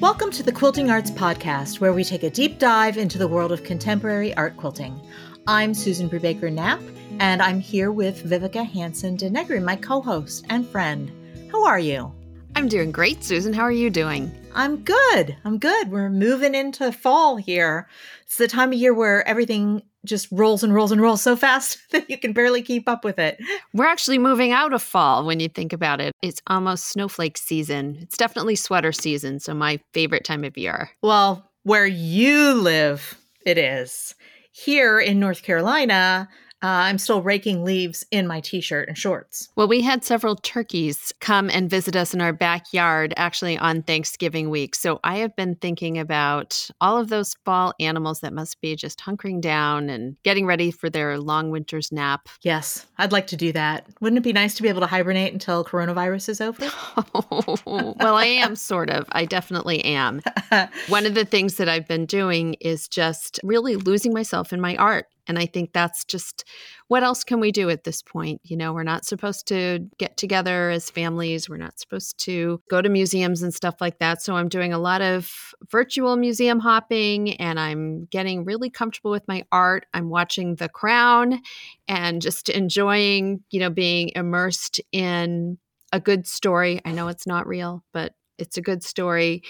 Welcome to the Quilting Arts Podcast, where we take a deep dive into the world of contemporary art quilting. I'm Susan Brubaker Knapp, and I'm here with Vivika Hansen DeNegre, my co host and friend. How are you? I'm doing great, Susan. How are you doing? I'm good. I'm good. We're moving into fall here. It's the time of year where everything just rolls and rolls and rolls so fast that you can barely keep up with it. We're actually moving out of fall when you think about it. It's almost snowflake season. It's definitely sweater season, so my favorite time of year. Well, where you live, it is. Here in North Carolina, uh, I'm still raking leaves in my t shirt and shorts. Well, we had several turkeys come and visit us in our backyard actually on Thanksgiving week. So I have been thinking about all of those fall animals that must be just hunkering down and getting ready for their long winter's nap. Yes, I'd like to do that. Wouldn't it be nice to be able to hibernate until coronavirus is over? well, I am sort of. I definitely am. One of the things that I've been doing is just really losing myself in my art and I think that's just what else can we do at this point? You know, we're not supposed to get together as families, we're not supposed to go to museums and stuff like that. So I'm doing a lot of virtual museum hopping and I'm getting really comfortable with my art. I'm watching The Crown and just enjoying, you know, being immersed in a good story. I know it's not real, but it's a good story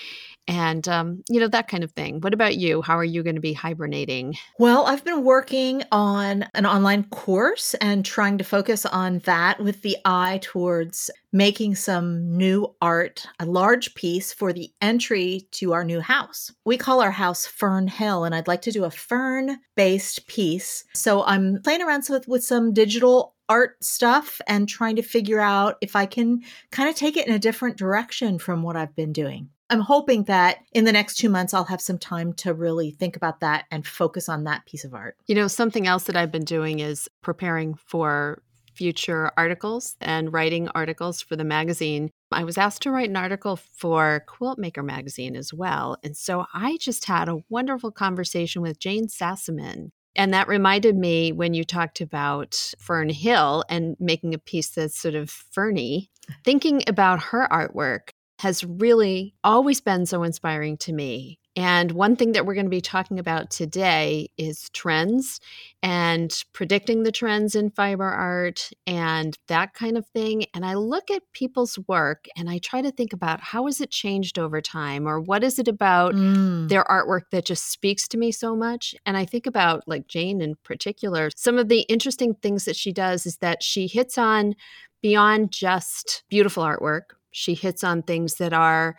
and um, you know that kind of thing. What about you? How are you going to be hibernating? Well i've been working on an online course and trying to focus on that with the eye towards making some new art a large piece for the entry to our new house. We call our house fern hill and i'd like to do a fern based piece. So i'm playing around with, with some digital art stuff and trying to figure out if I can kind of take it in a different direction from what I've been doing. I'm hoping that in the next two months, I'll have some time to really think about that and focus on that piece of art. You know, something else that I've been doing is preparing for future articles and writing articles for the magazine. I was asked to write an article for Quiltmaker magazine as well. And so I just had a wonderful conversation with Jane Sassaman, and that reminded me when you talked about Fern Hill and making a piece that's sort of ferny, thinking about her artwork has really always been so inspiring to me. And one thing that we're going to be talking about today is trends and predicting the trends in fiber art and that kind of thing. And I look at people's work and I try to think about how has it changed over time or what is it about mm. their artwork that just speaks to me so much. And I think about like Jane in particular, some of the interesting things that she does is that she hits on beyond just beautiful artwork. She hits on things that are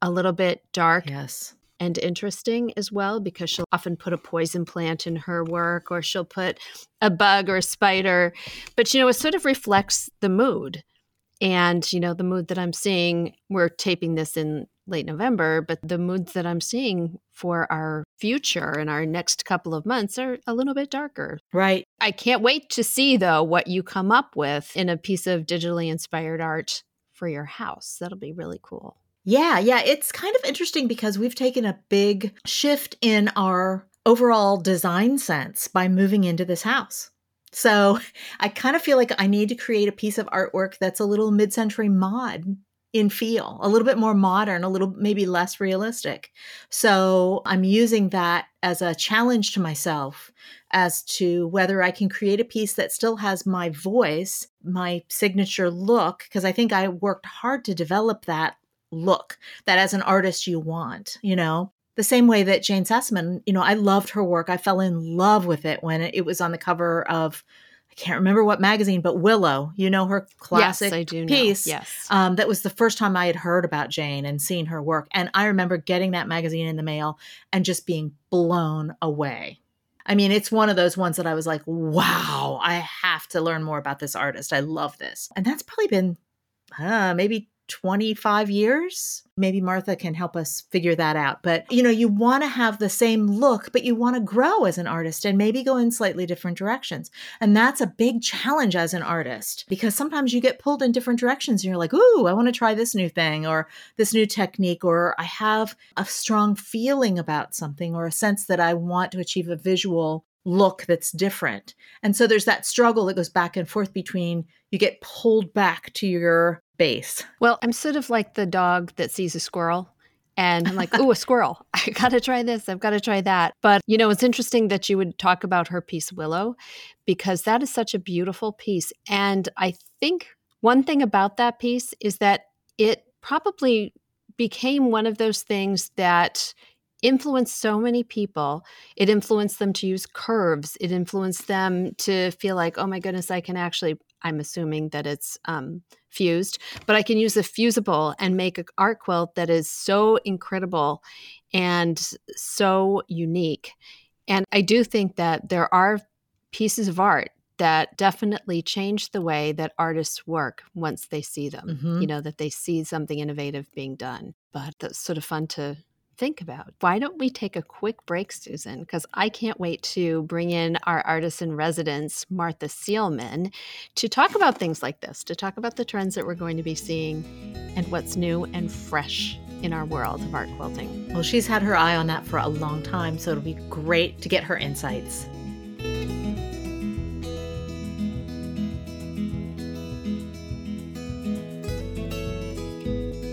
a little bit dark yes and interesting as well because she'll often put a poison plant in her work or she'll put a bug or a spider. But you know it sort of reflects the mood. And you know the mood that i'm seeing we're taping this in late november but the moods that i'm seeing for our future and our next couple of months are a little bit darker. Right. I can't wait to see though what you come up with in a piece of digitally inspired art for your house. That'll be really cool yeah, yeah. It's kind of interesting because we've taken a big shift in our overall design sense by moving into this house. So I kind of feel like I need to create a piece of artwork that's a little mid century mod in feel, a little bit more modern, a little maybe less realistic. So I'm using that as a challenge to myself as to whether I can create a piece that still has my voice, my signature look, because I think I worked hard to develop that look that as an artist you want, you know? The same way that Jane Sassaman, you know, I loved her work. I fell in love with it when it was on the cover of I can't remember what magazine, but Willow, you know, her classic yes, piece. Know. Yes. Um, that was the first time I had heard about Jane and seen her work. And I remember getting that magazine in the mail and just being blown away. I mean, it's one of those ones that I was like, wow, I have to learn more about this artist. I love this. And that's probably been uh, maybe 25 years. Maybe Martha can help us figure that out. But, you know, you want to have the same look, but you want to grow as an artist and maybe go in slightly different directions. And that's a big challenge as an artist because sometimes you get pulled in different directions and you're like, ooh, I want to try this new thing or this new technique, or I have a strong feeling about something or a sense that I want to achieve a visual look that's different. And so there's that struggle that goes back and forth between you get pulled back to your base. Well, I'm sort of like the dog that sees a squirrel And I'm like, oh, a squirrel. I got to try this. I've got to try that. But, you know, it's interesting that you would talk about her piece, Willow, because that is such a beautiful piece. And I think one thing about that piece is that it probably became one of those things that influenced so many people. It influenced them to use curves. It influenced them to feel like, oh my goodness, I can actually, I'm assuming that it's um, fused, but I can use a fusible and make an art quilt that is so incredible and so unique. And I do think that there are pieces of art that definitely change the way that artists work once they see them. Mm-hmm. You know, that they see something innovative being done. But that's sort of fun to think about. Why don't we take a quick break, Susan? Because I can't wait to bring in our artist in residence, Martha Sielman, to talk about things like this, to talk about the trends that we're going to be seeing and what's new and fresh in our world of art quilting. Well, she's had her eye on that for a long time, so it'll be great to get her insights.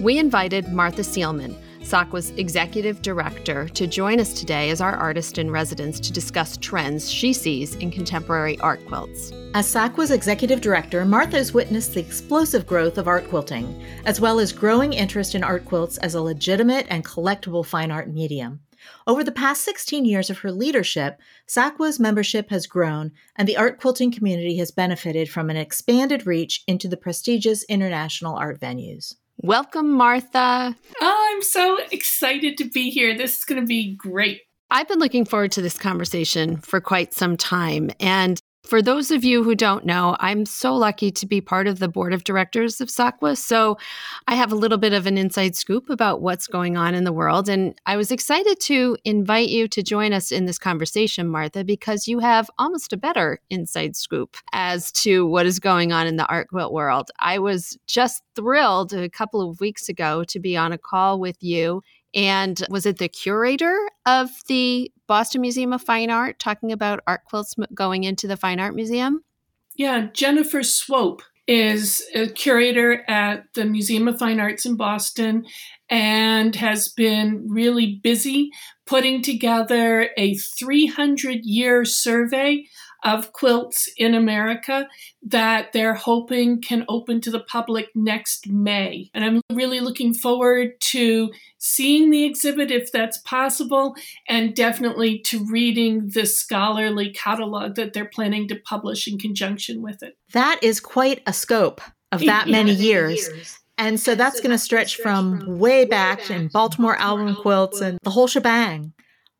We invited Martha Sielman SAQA's executive director, to join us today as our artist in residence to discuss trends she sees in contemporary art quilts. As SAQA's executive director, Martha has witnessed the explosive growth of art quilting, as well as growing interest in art quilts as a legitimate and collectible fine art medium. Over the past 16 years of her leadership, SAQA's membership has grown, and the art quilting community has benefited from an expanded reach into the prestigious international art venues. Welcome, Martha. Oh, I'm so excited to be here. This is going to be great. I've been looking forward to this conversation for quite some time. And for those of you who don't know, I'm so lucky to be part of the board of directors of SAQA. So I have a little bit of an inside scoop about what's going on in the world. And I was excited to invite you to join us in this conversation, Martha, because you have almost a better inside scoop as to what is going on in the art quilt world. I was just thrilled a couple of weeks ago to be on a call with you and was it the curator of the Boston Museum of Fine Art talking about art quilts going into the Fine Art Museum? Yeah, Jennifer Swope is a curator at the Museum of Fine Arts in Boston and has been really busy putting together a 300 year survey of quilts in America that they're hoping can open to the public next May. And I'm really looking forward to seeing the exhibit if that's possible, and definitely to reading the scholarly catalog that they're planning to publish in conjunction with it. That is quite a scope of that many years. years. And so that's so going to stretch, from, from way back, back in Baltimore album quilts and the whole shebang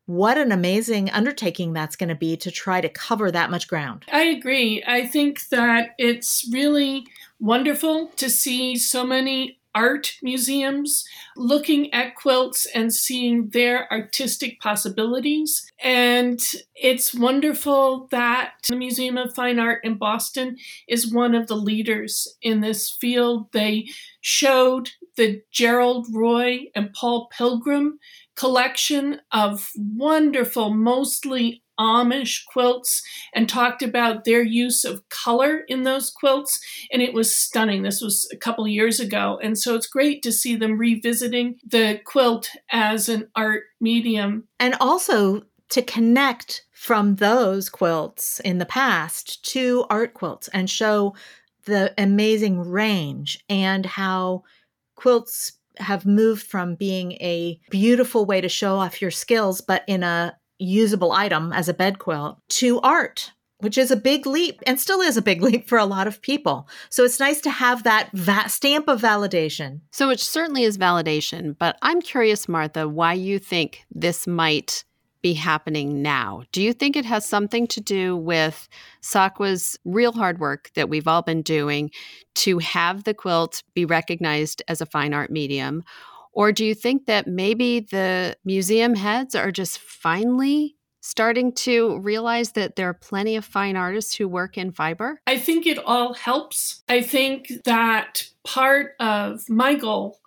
what an amazing undertaking that's going to be to try to cover that much ground. I agree. I think that it's really wonderful to see so many art museums looking at quilts and seeing their artistic possibilities. And it's wonderful that the Museum of Fine Art in Boston is one of the leaders in this field. They showed the Gerald Roy and Paul Pilgrim collection of wonderful, mostly Amish quilts and talked about their use of color in those quilts. And it was stunning. This was a couple years ago. And so it's great to see them revisiting the quilt as an art medium. And also to connect from those quilts in the past to art quilts and show the amazing range and how quilts have moved from being a beautiful way to show off your skills, but in a usable item as a bed quilt, to art, which is a big leap and still is a big leap for a lot of people. So it's nice to have that va- stamp of validation. So it certainly is validation, but I'm curious, Martha, why you think this might be happening now? Do you think it has something to do with SAQA's real hard work that we've all been doing to have the quilt be recognized as a fine art medium? Or do you think that maybe the museum heads are just finally starting to realize that there are plenty of fine artists who work in fiber? I think it all helps. I think that part of my goal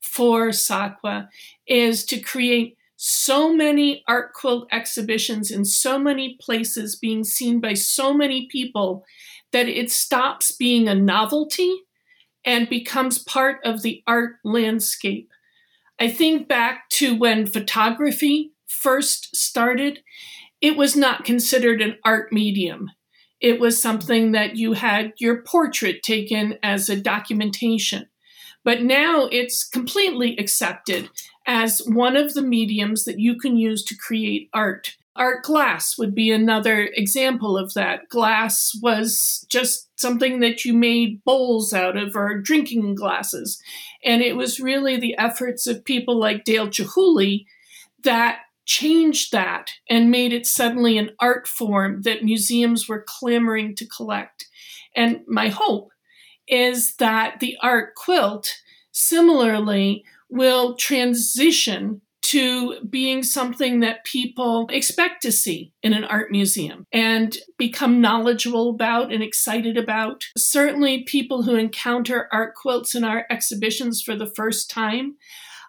for SAQUA is to create so many art quilt exhibitions in so many places being seen by so many people that it stops being a novelty and becomes part of the art landscape. I think back to when photography first started, it was not considered an art medium. It was something that you had your portrait taken as a documentation. But now it's completely accepted as one of the mediums that you can use to create art. Art glass would be another example of that. Glass was just something that you made bowls out of or drinking glasses. And it was really the efforts of people like Dale Chihuly that changed that and made it suddenly an art form that museums were clamoring to collect. And my hope is that the art quilt similarly will transition to being something that people expect to see in an art museum and become knowledgeable about and excited about. Certainly, people who encounter art quilts in our exhibitions for the first time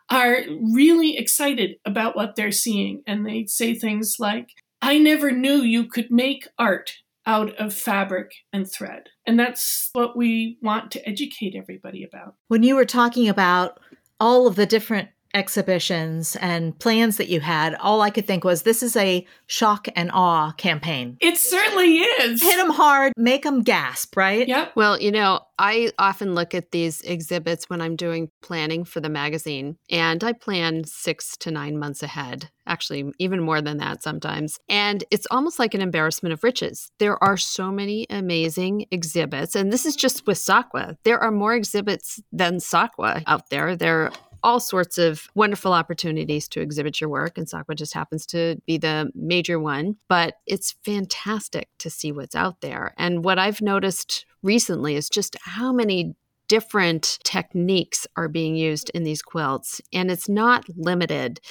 are really excited about what they're seeing. And they say things like, I never knew you could make art out of fabric and thread. And that's what we want to educate everybody about. When you were talking about all of the different exhibitions and plans that you had, all I could think was this is a shock and awe campaign. It certainly is. Hit them hard, make them gasp, right? Yep. Well, you know, I often look at these exhibits when I'm doing planning for the magazine, and I plan six to nine months ahead, actually, even more than that sometimes. And it's almost like an embarrassment of riches. There are so many amazing exhibits, and this is just with SAQA. There are more exhibits than SAQA out there. There all sorts of wonderful opportunities to exhibit your work, and SAQA just happens to be the major one. But it's fantastic to see what's out there. And what I've noticed recently is just how many different techniques are being used in these quilts. And it's not limited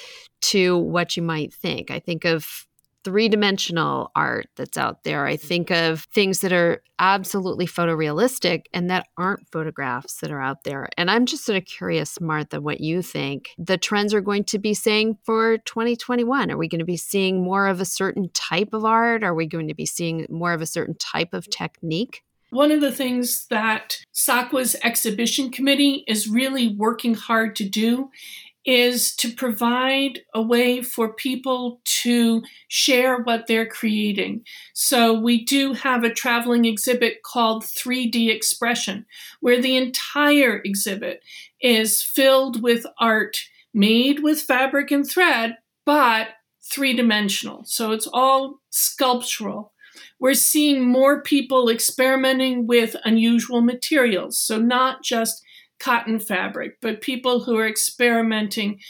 to what you might think. I think of three dimensional art that's out there. I mm-hmm. think of things that are absolutely photorealistic and that aren't photographs that are out there. And I'm just sort of curious, Martha, what you think the trends are going to be saying for 2021. Are we going to be seeing more of a certain type of art? Are we going to be seeing more of a certain type of technique? One of the things that SAQA's exhibition committee is really working hard to do is to provide a way for people to share what they're creating. So we do have a traveling exhibit called 3D Expression, where the entire exhibit is filled with art made with fabric and thread, but three dimensional. So it's all sculptural. We're seeing more people experimenting with unusual materials. So, not just cotton fabric, but people who are experimenting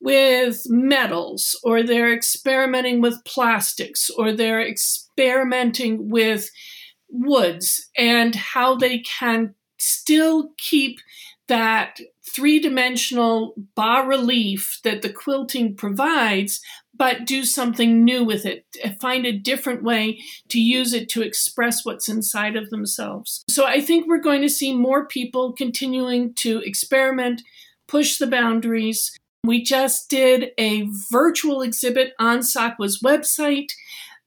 with metals or they're experimenting with plastics or they're experimenting with woods and how they can still keep that three dimensional bas relief that the quilting provides, but do something new with it, uh, find a different way to use it to express what's inside of themselves. So I think we're going to see more people continuing to experiment, push the boundaries. We just did a virtual exhibit on SAQA's website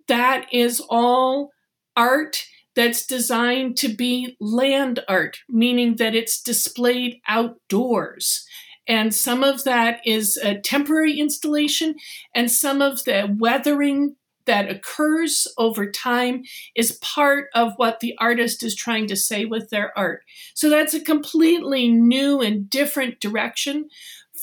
that is all art that's designed to be land art, meaning that it's displayed outdoors. And some of that is a temporary installation, and some of the weathering that occurs over time is part of what the artist is trying to say with their art. So that's a completely new and different direction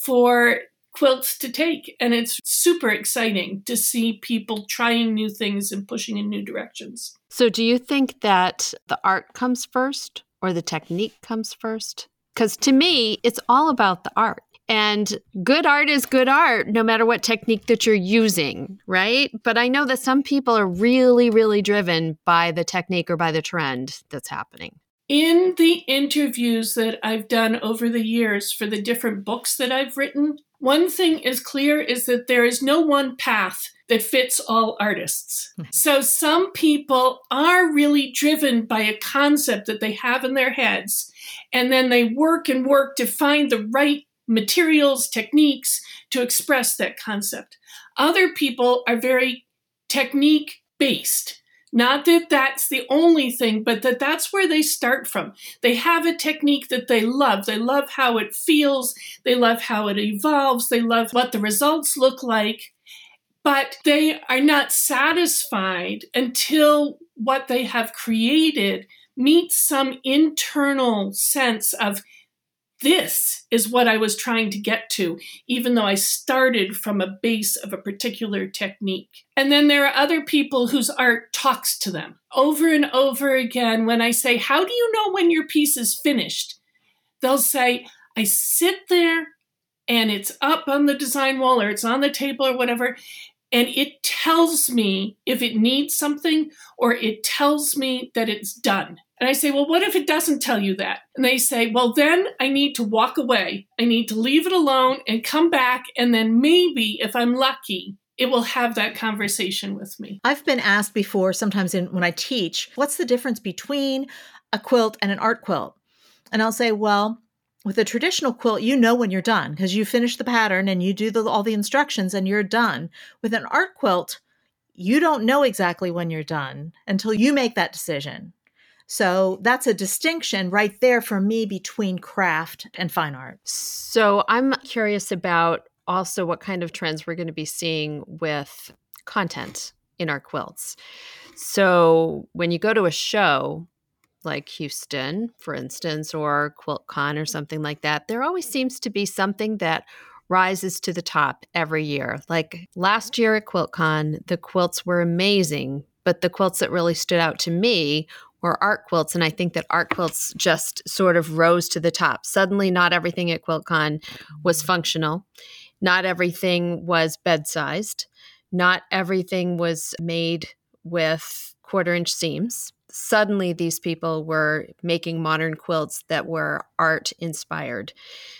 for quilts to take. And it's super exciting to see people trying new things and pushing in new directions. So, do you think that the art comes first or the technique comes first? Because to me, it's all about the art. And good art is good art, no matter what technique that you're using, right? But I know that some people are really, really driven by the technique or by the trend that's happening. In the interviews that I've done over the years for the different books that I've written, one thing is clear is that there is no one path that fits all artists. Hmm. so some people are really driven by a concept that they have in their heads, and then they work and work to find the right materials, techniques to express that concept. Other people are very technique based. Not that that's the only thing, but that that's where they start from. They have a technique that they love. They love how it feels. They love how it evolves. They love what the results look like. But they are not satisfied until what they have created meets some internal sense of this is what I was trying to get to, even though I started from a base of a particular technique. And then there are other people whose art talks to them over and over again. When I say, How do you know when your piece is finished? They'll say, I sit there and it's up on the design wall or it's on the table or whatever. And it tells me if it needs something or it tells me that it's done. And I say, Well, what if it doesn't tell you that? And they say, Well, then I need to walk away. I need to leave it alone and come back. And then maybe, if I'm lucky, it will have that conversation with me. I've been asked before, sometimes in, when I teach, what's the difference between a quilt and an art quilt? And I'll say, Well, with a traditional quilt, you know when you're done because you finish the pattern and you do the, all the instructions and you're done. With an art quilt, you don't know exactly when you're done until you make that decision. So that's a distinction right there for me between craft and fine art. So I'm curious about also what kind of trends we're going to be seeing with content in our quilts. So when you go to a show, like Houston, for instance, or QuiltCon or something like that, there always seems to be something that rises to the top every year. Like last year at QuiltCon, the quilts were amazing, but the quilts that really stood out to me or art quilts. And I think that art quilts just sort of rose to the top. Suddenly, not everything at QuiltCon was mm-hmm. functional, not everything was bed sized, not everything was made with quarter inch seams. Suddenly, these people were making modern quilts that were art inspired.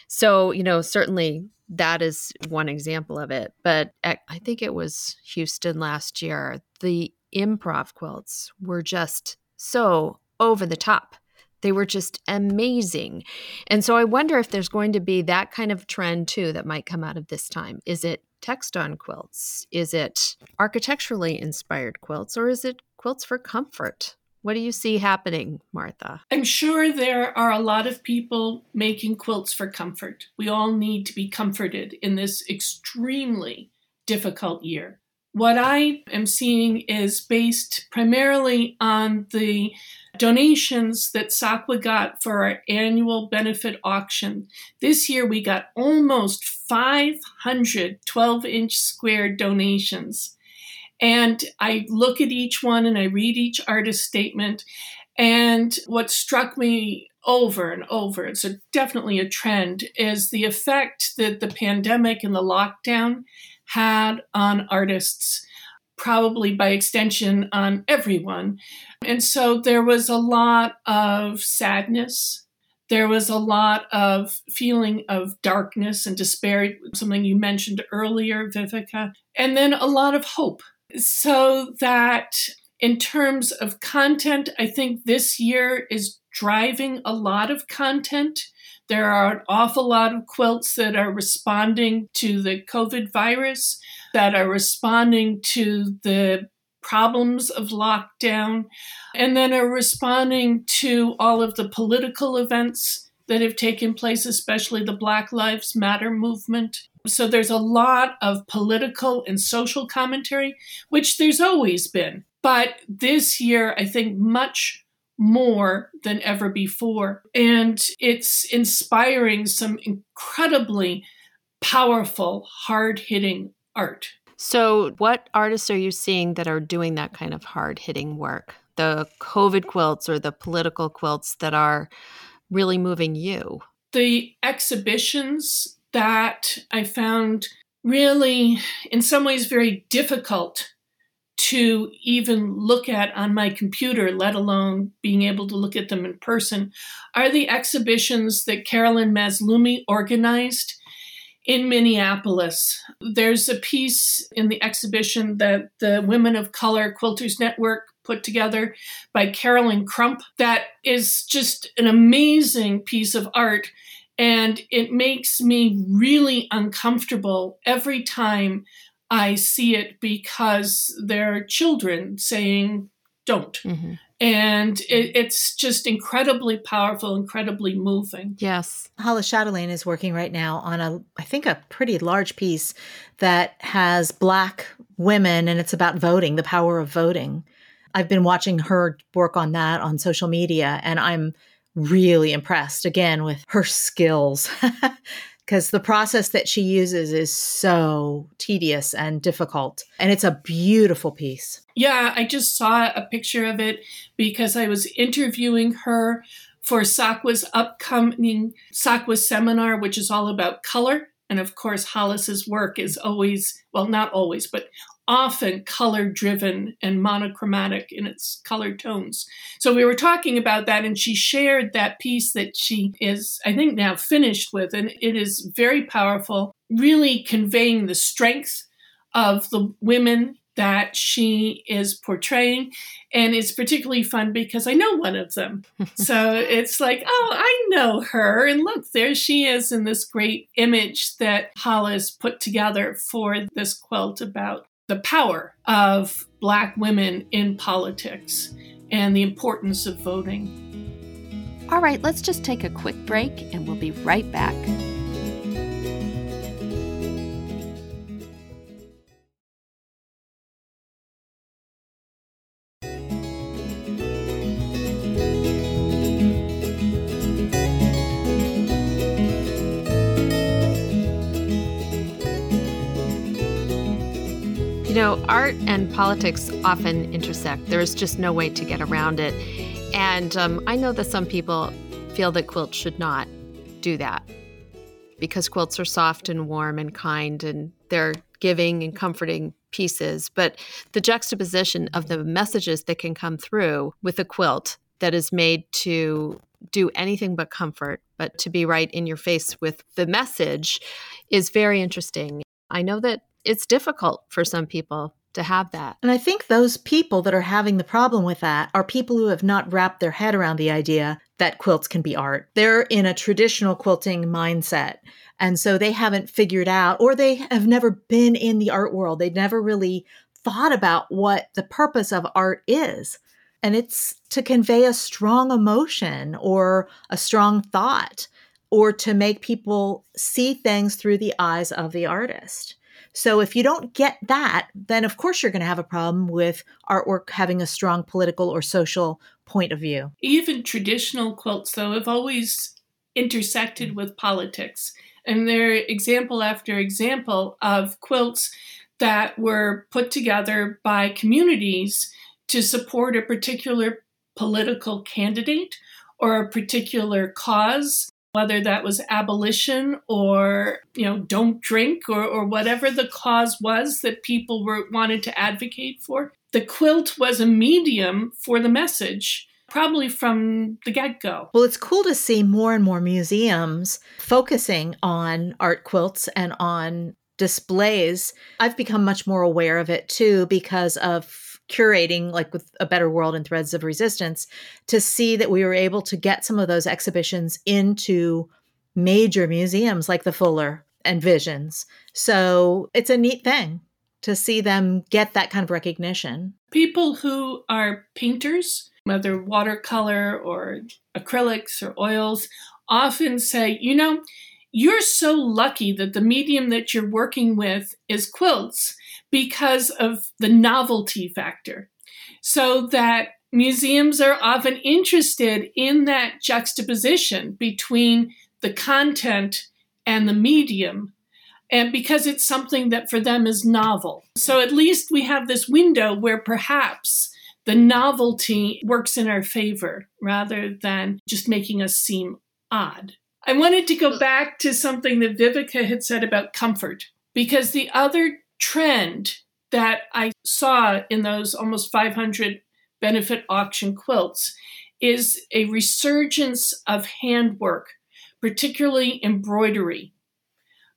So, you know, certainly that is one example of it. But at, I think it was Houston last year, the improv quilts were just so over the top. They were just amazing. And so I wonder if there's going to be that kind of trend too that might come out of this time. Is it text on quilts? Is it architecturally inspired quilts? Or is it quilts for comfort? What do you see happening, Martha? I'm sure there are a lot of people making quilts for comfort. We all need to be comforted in this extremely difficult year. What I am seeing is based primarily on the donations that SAQA got for our annual benefit auction. This year we got almost 500 12 inch square donations. And I look at each one and I read each artist statement. And what struck me over and over, it's a, definitely a trend, is the effect that the pandemic and the lockdown had on artists, probably by extension on everyone. And so there was a lot of sadness. There was a lot of feeling of darkness and despair, something you mentioned earlier, Vivika, and then a lot of hope. So that in terms of content, I think this year is driving a lot of content there are an awful lot of quilts that are responding to the COVID virus, that are responding to the problems of lockdown, and then are responding to all of the political events that have taken place, especially the Black Lives Matter movement. So there's a lot of political and social commentary, which there's always been. But this year, I think much more than ever before. And it's inspiring some incredibly powerful, hard hitting art. So, what artists are you seeing that are doing that kind of hard hitting work? The COVID quilts or the political quilts that are really moving you? The exhibitions that I found really, in some ways, very difficult to even look at on my computer, let alone being able to look at them in person, are the exhibitions that Carolyn Mazloomi organized in Minneapolis. There's a piece in the exhibition that the Women of Color Quilters Network put together by Carolyn Crump that is just an amazing piece of art. And it makes me really uncomfortable every time I see it because there are children saying don't. Mm-hmm. And it, it's just incredibly powerful, incredibly moving. Yes. Hollis Chatelain is working right now on a, I think, a pretty large piece that has Black women and it's about voting, the power of voting. I've been watching her work on that on social media and I'm really impressed again with her skills. because the process that she uses is so tedious and difficult. And it's a beautiful piece. Yeah, I just saw a picture of it because I was interviewing her for SAQA's upcoming SAQA seminar, which is all about color. And of course, Hollis's work is always, well, not always, but often color driven and monochromatic in its color tones. So we were talking about that, and she shared that piece that she is, I think, now finished with. And it is very powerful, really conveying the strength of the women that she is portraying. And it's particularly fun because I know one of them. so it's like, oh, I know her. And look, there she is in this great image that Hollis put together for this quilt about the power of Black women in politics and the importance of voting. All right, let's just take a quick break and we'll be right back. Politics often intersect. There is just no way to get around it. And um, I know that some people feel that quilts should not do that because quilts are soft and warm and kind and they're giving and comforting pieces. But the juxtaposition of the messages that can come through with a quilt that is made to do anything but comfort, but to be right in your face with the message is very interesting. I know that it's difficult for some people to have that. And I think those people that are having the problem with that are people who have not wrapped their head around the idea that quilts can be art. They're in a traditional quilting mindset. And so they haven't figured out, or they have never been in the art world. They've never really thought about what the purpose of art is. And it's to convey a strong emotion or a strong thought, or to make people see things through the eyes of the artist. So if you don't get that, then of course you're going to have a problem with artwork having a strong political or social point of view. Even traditional quilts, though, have always intersected with politics. And there are example after example of quilts that were put together by communities to support a particular political candidate or a particular cause whether that was abolition or you know don't drink or, or whatever the cause was that people were wanted to advocate for the quilt was a medium for the message probably from the get-go. Well it's cool to see more and more museums focusing on art quilts and on displays. I've become much more aware of it too because of curating like with a better world and threads of resistance to see that we were able to get some of those exhibitions into major museums like the fuller and visions. So it's a neat thing to see them get that kind of recognition. People who are painters whether watercolor or acrylics or oils often say you know you're so lucky that the medium that you're working with is quilts because of the novelty factor. So that museums are often interested in that juxtaposition between the content and the medium and because it's something that for them is novel. So at least we have this window where perhaps the novelty works in our favor rather than just making us seem odd. I wanted to go back to something that Vivika had said about comfort because the other trend that I saw in those almost 500 benefit auction quilts is a resurgence of handwork, particularly embroidery,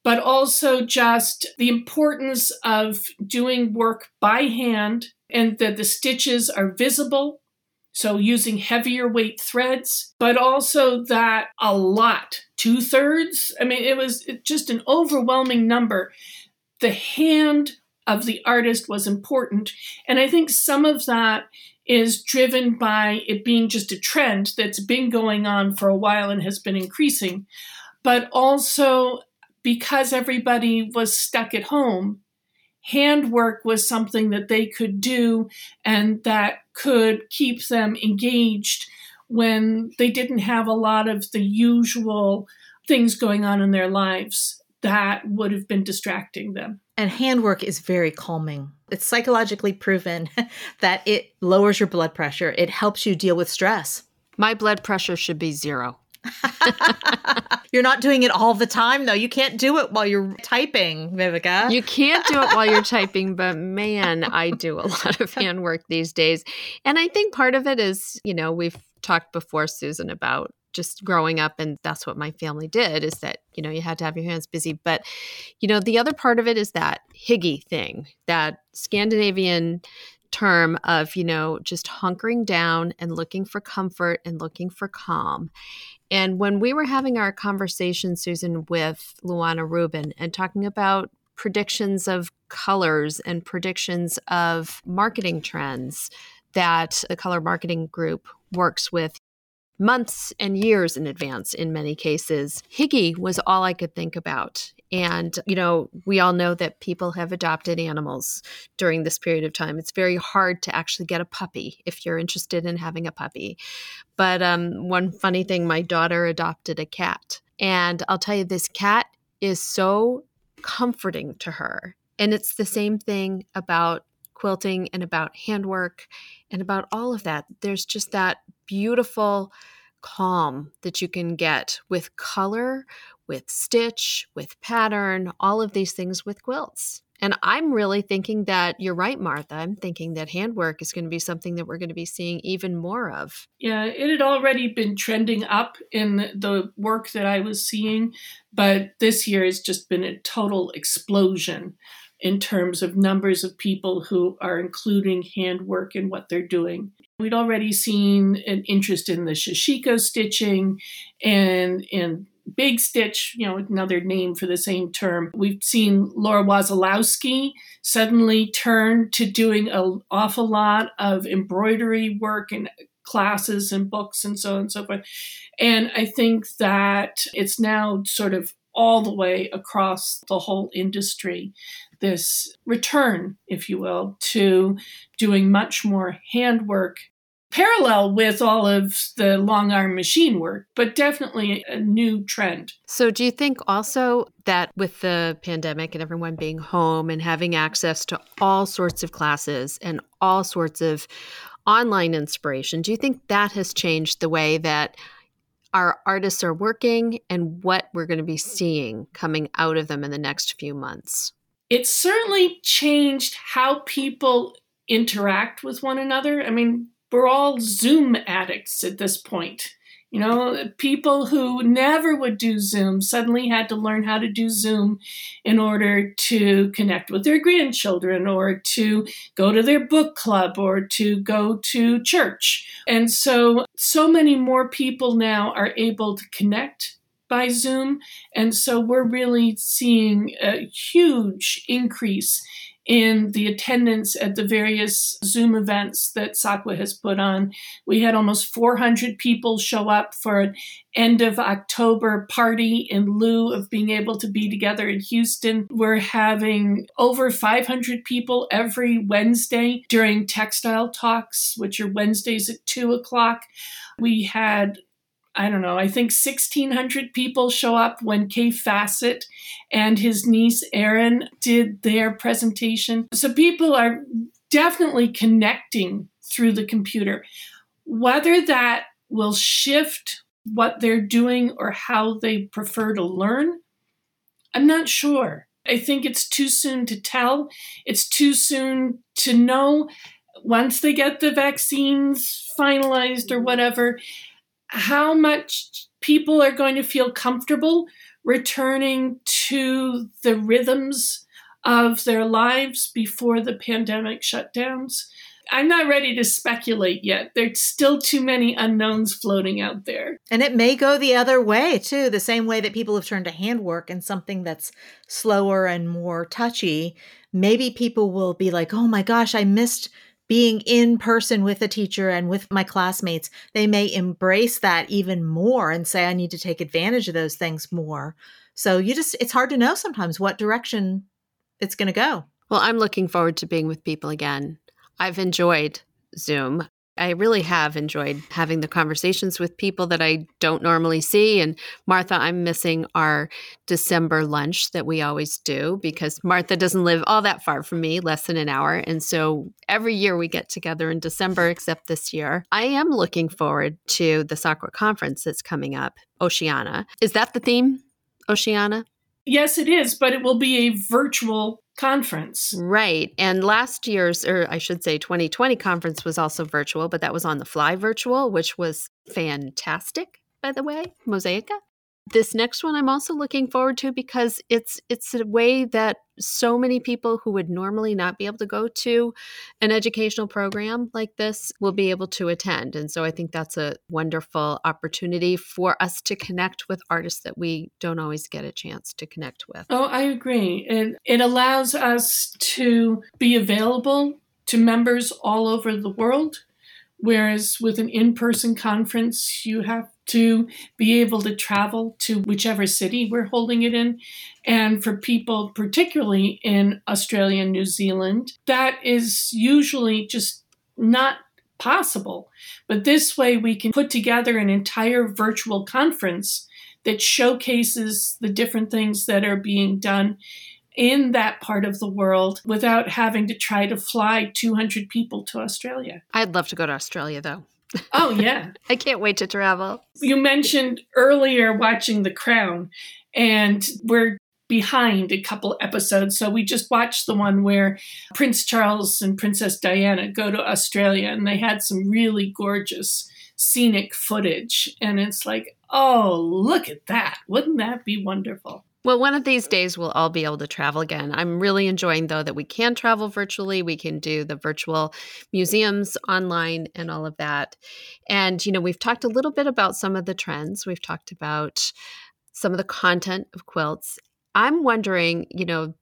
but also just the importance of doing work by hand and that the stitches are visible. So, using heavier weight threads, but also that a lot, two thirds. I mean, it was just an overwhelming number the hand of the artist was important. And I think some of that is driven by it being just a trend that's been going on for a while and has been increasing, but also because everybody was stuck at home, handwork was something that they could do and that could keep them engaged when they didn't have a lot of the usual things going on in their lives that would have been distracting them. And handwork is very calming. It's psychologically proven that it lowers your blood pressure, it helps you deal with stress. My blood pressure should be zero. you're not doing it all the time, though. You can't do it while you're typing, Vivika. You can't do it while you're typing, but man, I do a lot of handwork these days. And I think part of it is, you know, we've talked before, Susan, about just growing up and that's what my family did is that you know you had to have your hands busy. But you know the other part of it is that hygge thing that scandinavian term of you know just hunkering down and looking for comfort and looking for calm. And when we were having our conversation, Susan, with Luana Rubin and talking about predictions of colors and predictions of marketing trends that the color marketing group works with months and years in advance in many cases, Hygge was all I could think about. And, you know, we all know that people have adopted animals during this period of time. It's very hard to actually get a puppy if you're interested in having a puppy. But um, one funny thing, my daughter adopted a cat. And I'll tell you, this cat is so comforting to her. And it's the same thing about quilting and about handwork and about all of that. There's just that beautiful calm that you can get with color, with stitch, with pattern, all of these things with quilts. And I'm really thinking that you're right, Martha. I'm thinking that handwork is going to be something that we're going to be seeing even more of. Yeah, it had already been trending up in the work that I was seeing, but this year has just been a total explosion in terms of numbers of people who are including handwork in what they're doing. We'd already seen an interest in the sashiko stitching and in big stitch, you know, another name for the same term. We've seen Laura Wasilowski suddenly turn to doing an awful lot of embroidery work and classes and books and so on and so forth. And I think that it's now sort of all the way across the whole industry this return, if you will, to doing much more handwork parallel with all of the long arm machine work, but definitely a new trend. So, do you think also that with the pandemic and everyone being home and having access to all sorts of classes and all sorts of online inspiration, do you think that has changed the way that our artists are working and what we're going to be seeing coming out of them in the next few months? It certainly changed how people interact with one another. I mean, we're all Zoom addicts at this point. You know, people who never would do Zoom suddenly had to learn how to do Zoom in order to connect with their grandchildren or to go to their book club or to go to church. And so, so many more people now are able to connect by Zoom. And so we're really seeing a huge increase in the attendance at the various Zoom events that SAQA has put on. We had almost 400 people show up for an end of October party in lieu of being able to be together in Houston. We're having over 500 people every Wednesday during textile talks, which are Wednesdays at 2 o'clock. We had I don't know, I think 1,600 people show up when Kaffe Fassett and his niece Erin did their presentation. So people are definitely connecting through the computer. Whether that will shift what they're doing or how they prefer to learn, I'm not sure. I think it's too soon to tell. It's too soon to know once they get the vaccines finalized or whatever how much people are going to feel comfortable returning to the rhythms of their lives before the pandemic shutdowns. I'm not ready to speculate yet. There's still too many unknowns floating out there. And it may go the other way, too, the same way that people have turned to handwork and something that's slower and more touchy. Maybe people will be like, oh my gosh, I missed being in person with a teacher and with my classmates, they may embrace that even more and say, I need to take advantage of those things more. So you just, it's hard to know sometimes what direction it's going to go. Well, I'm looking forward to being with people again. I've enjoyed Zoom. I really have enjoyed having the conversations with people that I don't normally see. And Martha, I'm missing our December lunch that we always do because Martha doesn't live all that far from me, less than an hour. And so every year we get together in December, except this year. I am looking forward to the SAQA conference that's coming up, Oceana. Is that the theme, Oceana? Yes, it is, but it will be a virtual conference. Right. And last year's, or I should say 2020 conference was also virtual, but that was on the fly virtual, which was fantastic, by the way, Mosaica this next one I'm also looking forward to because it's it's a way that so many people who would normally not be able to go to an educational program like this will be able to attend. And so I think that's a wonderful opportunity for us to connect with artists that we don't always get a chance to connect with. Oh, I agree. And it allows us to be available to members all over the world. Whereas with an in person conference, you have to be able to travel to whichever city we're holding it in. And for people, particularly in Australia and New Zealand, that is usually just not possible. But this way, we can put together an entire virtual conference that showcases the different things that are being done in that part of the world without having to try to fly 200 people to Australia. I'd love to go to Australia though. Oh, yeah. I can't wait to travel. You mentioned earlier watching The Crown, and we're behind a couple episodes. So we just watched the one where Prince Charles and Princess Diana go to Australia, and they had some really gorgeous scenic footage. And it's like, oh, look at that. Wouldn't that be wonderful? Well, one of these days we'll all be able to travel again. I'm really enjoying, though, that we can travel virtually. We can do the virtual museums online and all of that. And, you know, we've talked a little bit about some of the trends, we've talked about some of the content of quilts. I'm wondering, you know,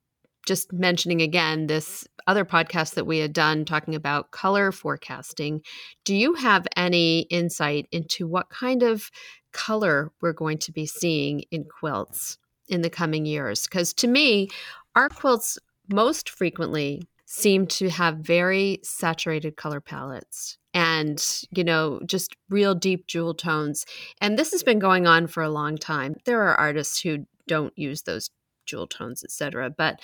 just mentioning again this other podcast that we had done talking about color forecasting. Do you have any insight into what kind of color we're going to be seeing in quilts? In the coming years? Because to me, art quilts most frequently seem to have very saturated color palettes and you know just real deep jewel tones and this has been going on for a long time there are artists who don't use those jewel tones etc but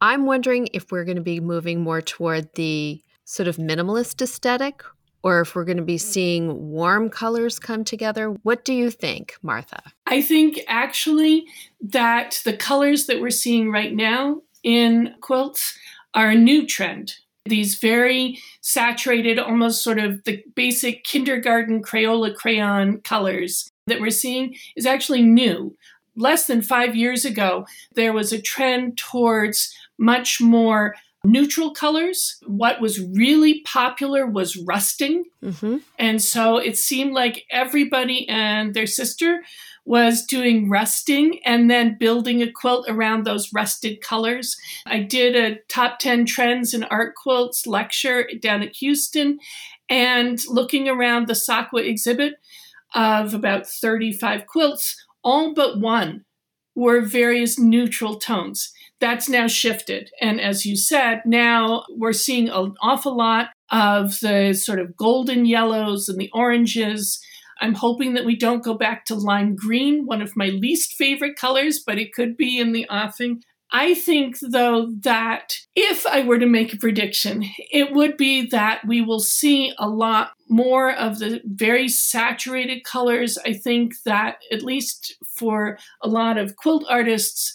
i'm wondering if we're going to be moving more toward the sort of minimalist aesthetic or if we're going to be seeing warm colors come together. What do you think, Martha? I think actually that the colors that we're seeing right now in quilts are a new trend. These very saturated, almost sort of the basic kindergarten Crayola crayon colors that we're seeing is actually new. Less than five years ago, there was a trend towards much more neutral colors. What was really popular was rusting. Mm-hmm. And so it seemed like everybody and their sister was doing rusting and then building a quilt around those rusted colors. I did a top 10 trends in art quilts lecture down at Houston and looking around the SAQA exhibit of about 35 quilts, all but one were various neutral tones that's now shifted. And as you said, now we're seeing an awful lot of the sort of golden yellows and the oranges. I'm hoping that we don't go back to lime green, one of my least favorite colors, but it could be in the offing. I think, though, that if I were to make a prediction, it would be that we will see a lot more of the very saturated colors. I think that, at least for a lot of quilt artists,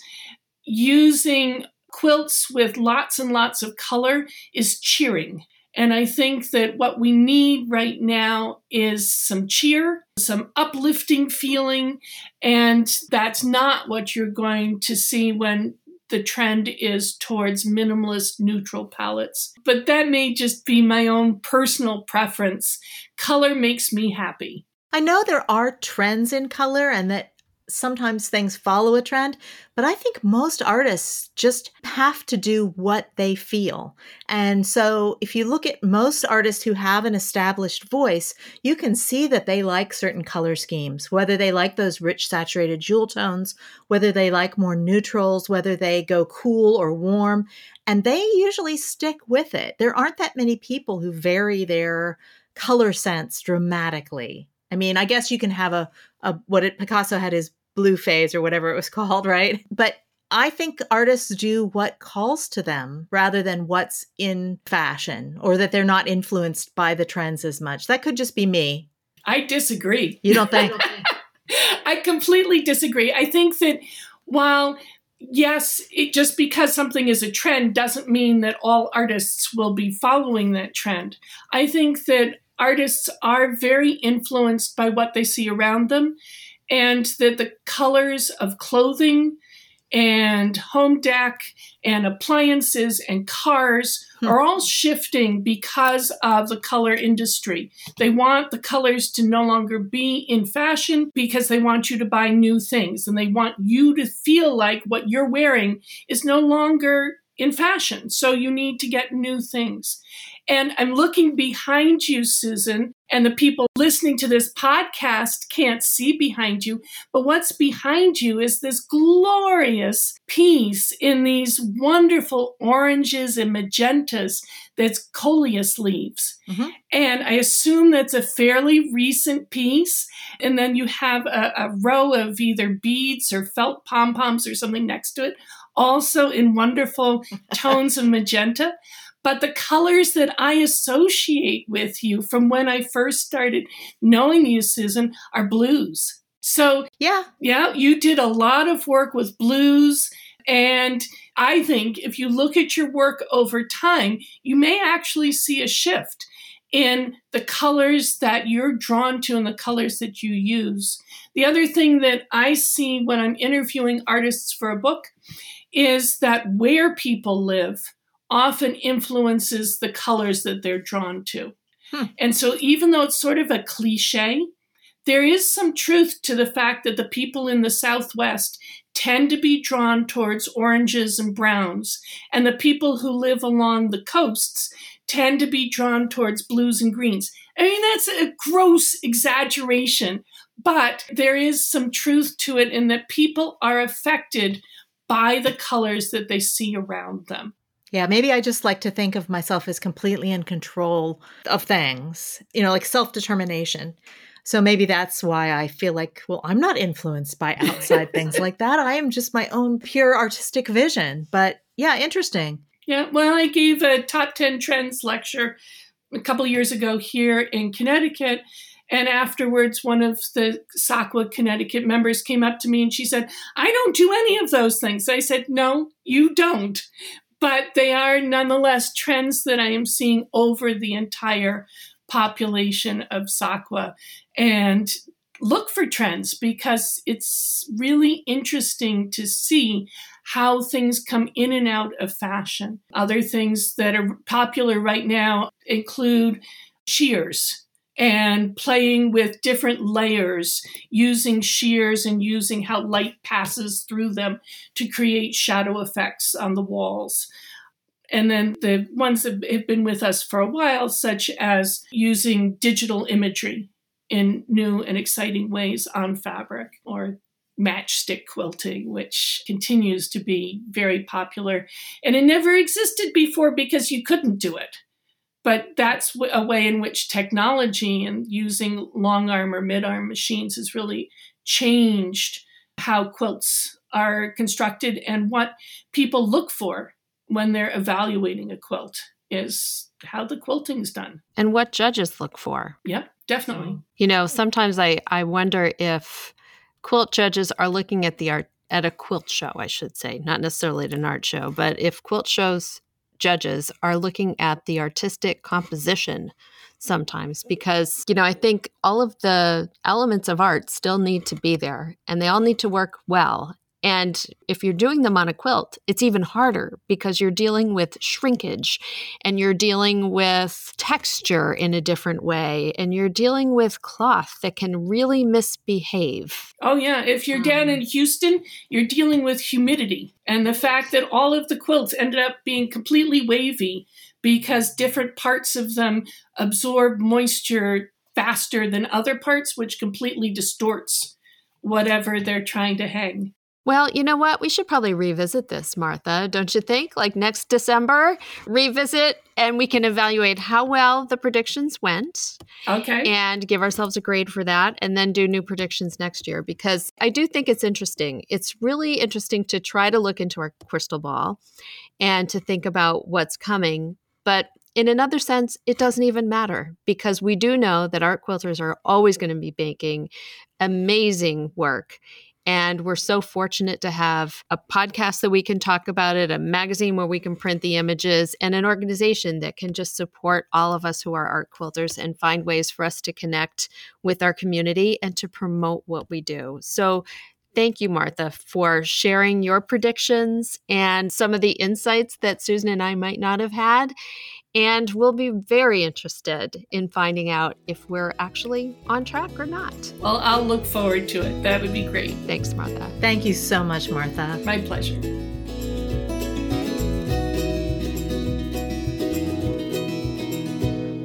using quilts with lots and lots of color is cheering. And I think that what we need right now is some cheer, some uplifting feeling. And that's not what you're going to see when the trend is towards minimalist neutral palettes. But that may just be my own personal preference. Color makes me happy. I know there are trends in color and that sometimes things follow a trend, but I think most artists just have to do what they feel. And so if you look at most artists who have an established voice, you can see that they like certain color schemes, whether they like those rich saturated jewel tones, whether they like more neutrals, whether they go cool or warm, and they usually stick with it. There aren't that many people who vary their color sense dramatically. I mean, I guess you can have a, a what it Picasso had his blue phase or whatever it was called, right? But I think artists do what calls to them rather than what's in fashion or that they're not influenced by the trends as much. That could just be me. I disagree. You don't think? I completely disagree. I think that while yes, it, just because something is a trend doesn't mean that all artists will be following that trend. I think that artists are very influenced by what they see around them and that the colors of clothing and home deck and appliances and cars hmm. are all shifting because of the color industry. They want the colors to no longer be in fashion because they want you to buy new things and they want you to feel like what you're wearing is no longer in fashion. So you need to get new things. And I'm looking behind you, Susan, and the people listening to this podcast can't see behind you. But what's behind you is this glorious piece in these wonderful oranges and magentas that's coleus leaves. Mm-hmm. And I assume that's a fairly recent piece. And then you have a, a row of either beads or felt pom poms or something next to it, also in wonderful tones of magenta. But the colors that I associate with you from when I first started knowing you, Susan, are blues. So, yeah. Yeah, you did a lot of work with blues. And I think if you look at your work over time, you may actually see a shift in the colors that you're drawn to and the colors that you use. The other thing that I see when I'm interviewing artists for a book is that where people live often influences the colors that they're drawn to. Hmm. And so, even though it's sort of a cliche, there is some truth to the fact that the people in the Southwest tend to be drawn towards oranges and browns, and the people who live along the coasts tend to be drawn towards blues and greens. I mean, that's a gross exaggeration, but there is some truth to it in that people are affected by the colors that they see around them. Yeah, maybe I just like to think of myself as completely in control of things, you know, like self determination. So maybe that's why I feel like, well, I'm not influenced by outside things like that. I am just my own pure artistic vision. But yeah, interesting. Yeah, well, I gave a top 10 trends lecture a couple years ago here in Connecticut. And afterwards, one of the SAQA Connecticut members came up to me and she said, I don't do any of those things. I said, No, you don't but they are nonetheless trends that I am seeing over the entire population of SAQA. And look for trends because it's really interesting to see how things come in and out of fashion. Other things that are popular right now include sheers and playing with different layers, using sheers and using how light passes through them to create shadow effects on the walls. And then the ones that have been with us for a while, such as using digital imagery in new and exciting ways on fabric or matchstick quilting, which continues to be very popular. And it never existed before because you couldn't do it but that's a way in which technology and using long arm or mid arm machines has really changed how quilts are constructed and what people look for when they're evaluating a quilt is how the quilting's done. And what judges look for. Yep definitely. Mm-hmm. You know sometimes i i wonder if quilt judges are looking at the art at a quilt show i should say not necessarily at an art show but if quilt shows judges are looking at the artistic composition sometimes because you know i think all of the elements of art still need to be there and they all need to work well And if you're doing them on a quilt, it's even harder because you're dealing with shrinkage and you're dealing with texture in a different way and you're dealing with cloth that can really misbehave. Oh, yeah. If you're down Mm. in Houston, you're dealing with humidity and the fact that all of the quilts ended up being completely wavy because different parts of them absorb moisture faster than other parts, which completely distorts whatever they're trying to hang. Well, you know what? We should probably revisit this, Martha, don't you think? Like next December, revisit and we can evaluate how well the predictions went Okay. and give ourselves a grade for that and then do new predictions next year because I do think it's interesting. It's really interesting to try to look into our crystal ball and to think about what's coming. But in another sense, it doesn't even matter because we do know that art quilters are always going to be making amazing work. And we're so fortunate to have a podcast that we can talk about it, a magazine where we can print the images, and an organization that can just support all of us who are art quilters and find ways for us to connect with our community and to promote what we do. So, thank you, Martha, for sharing your predictions and some of the insights that Susan and I might not have had. And we'll be very interested in finding out if we're actually on track or not. Well, I'll look forward to it. That would be great. Thanks, Martha. Thank you so much, Martha. My pleasure.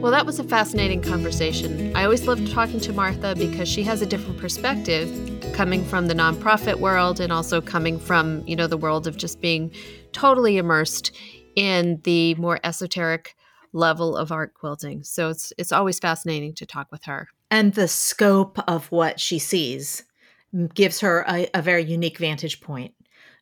Well, that was a fascinating conversation. I always loved talking to Martha because she has a different perspective coming from the nonprofit world and also coming from, you know, the world of just being totally immersed in the more esoteric level of art quilting. So it's it's always fascinating to talk with her. And the scope of what she sees gives her a, a very unique vantage point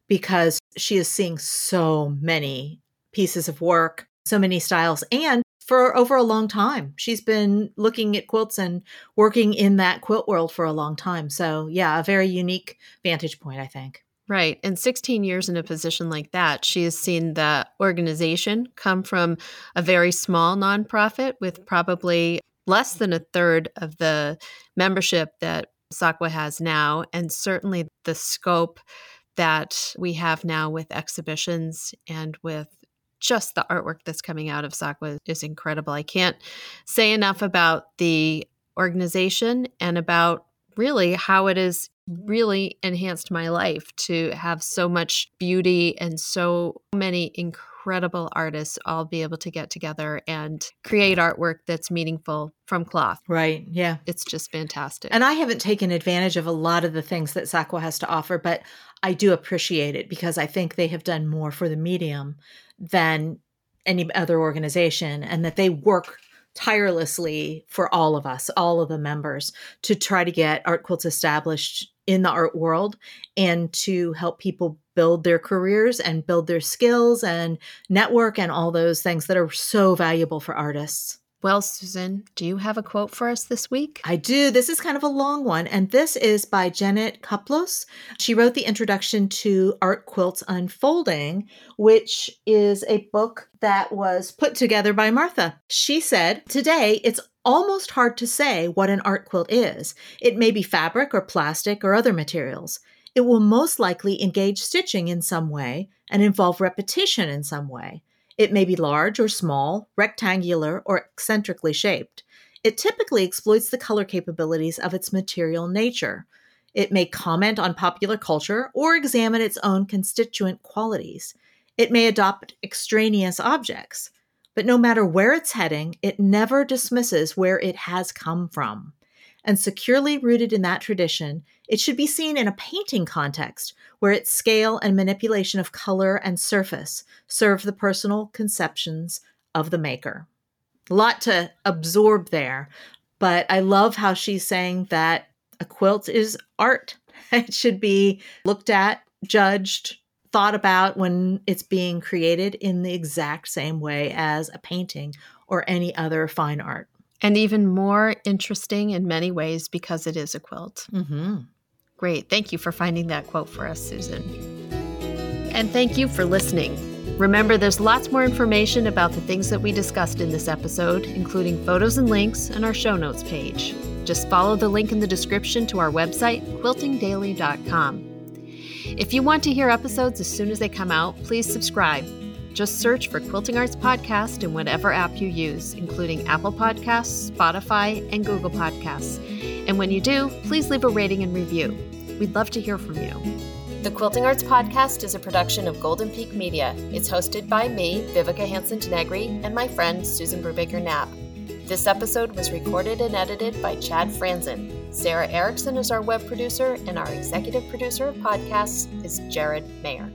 because she is seeing so many pieces of work, so many styles, and for over a long time. She's been looking at quilts and working in that quilt world for a long time. So, yeah, a very unique vantage point, I think. Right. And 16 years in a position like that, she has seen the organization come from a very small nonprofit with probably less than a third of the membership that SAQA has now, and certainly the scope that we have now with exhibitions and with just the artwork that's coming out of SAQA is incredible. I can't say enough about the organization and about really how it has really enhanced my life to have so much beauty and so many incredible artists all be able to get together and create artwork that's meaningful from cloth. Right. Yeah. It's just fantastic. And I haven't taken advantage of a lot of the things that SAQA has to offer, but I do appreciate it because I think they have done more for the medium than any other organization and that they work tirelessly for all of us, all of the members, to try to get art quilts established in the art world and to help people build their careers and build their skills and network and all those things that are so valuable for artists. Well, Susan, do you have a quote for us this week? I do. This is kind of a long one, and this is by Janet Koplos. She wrote the introduction to Art Quilts Unfolding, which is a book that was put together by Martha. She said, Today, it's almost hard to say what an art quilt is. It may be fabric or plastic or other materials. It will most likely engage stitching in some way and involve repetition in some way. It may be large or small, rectangular or eccentrically shaped. It typically exploits the color capabilities of its material nature. It may comment on popular culture or examine its own constituent qualities. It may adopt extraneous objects. But no matter where it's heading, it never dismisses where it has come from. And securely rooted in that tradition, it should be seen in a painting context where its scale and manipulation of color and surface serve the personal conceptions of the maker. A lot to absorb there, but I love how she's saying that a quilt is art. It should be looked at, judged, thought about when it's being created in the exact same way as a painting or any other fine art. And even more interesting in many ways because it is a quilt. Mm-hmm. Great. Thank you for finding that quote for us, Susan. And thank you for listening. Remember, there's lots more information about the things that we discussed in this episode, including photos and links on our show notes page. Just follow the link in the description to our website, quiltingdaily.com. If you want to hear episodes as soon as they come out, please subscribe. Just search for Quilting Arts Podcast in whatever app you use, including Apple Podcasts, Spotify, and Google Podcasts. And when you do, please leave a rating and review. We'd love to hear from you. The Quilting Arts Podcast is a production of Golden Peak Media. It's hosted by me, Vivika Hansen DeNegre, and my friend Susan Brubaker Knapp. This episode was recorded and edited by Chad Franzen. Sarah Erickson is our web producer, and our executive producer of podcasts is Jared Mayer.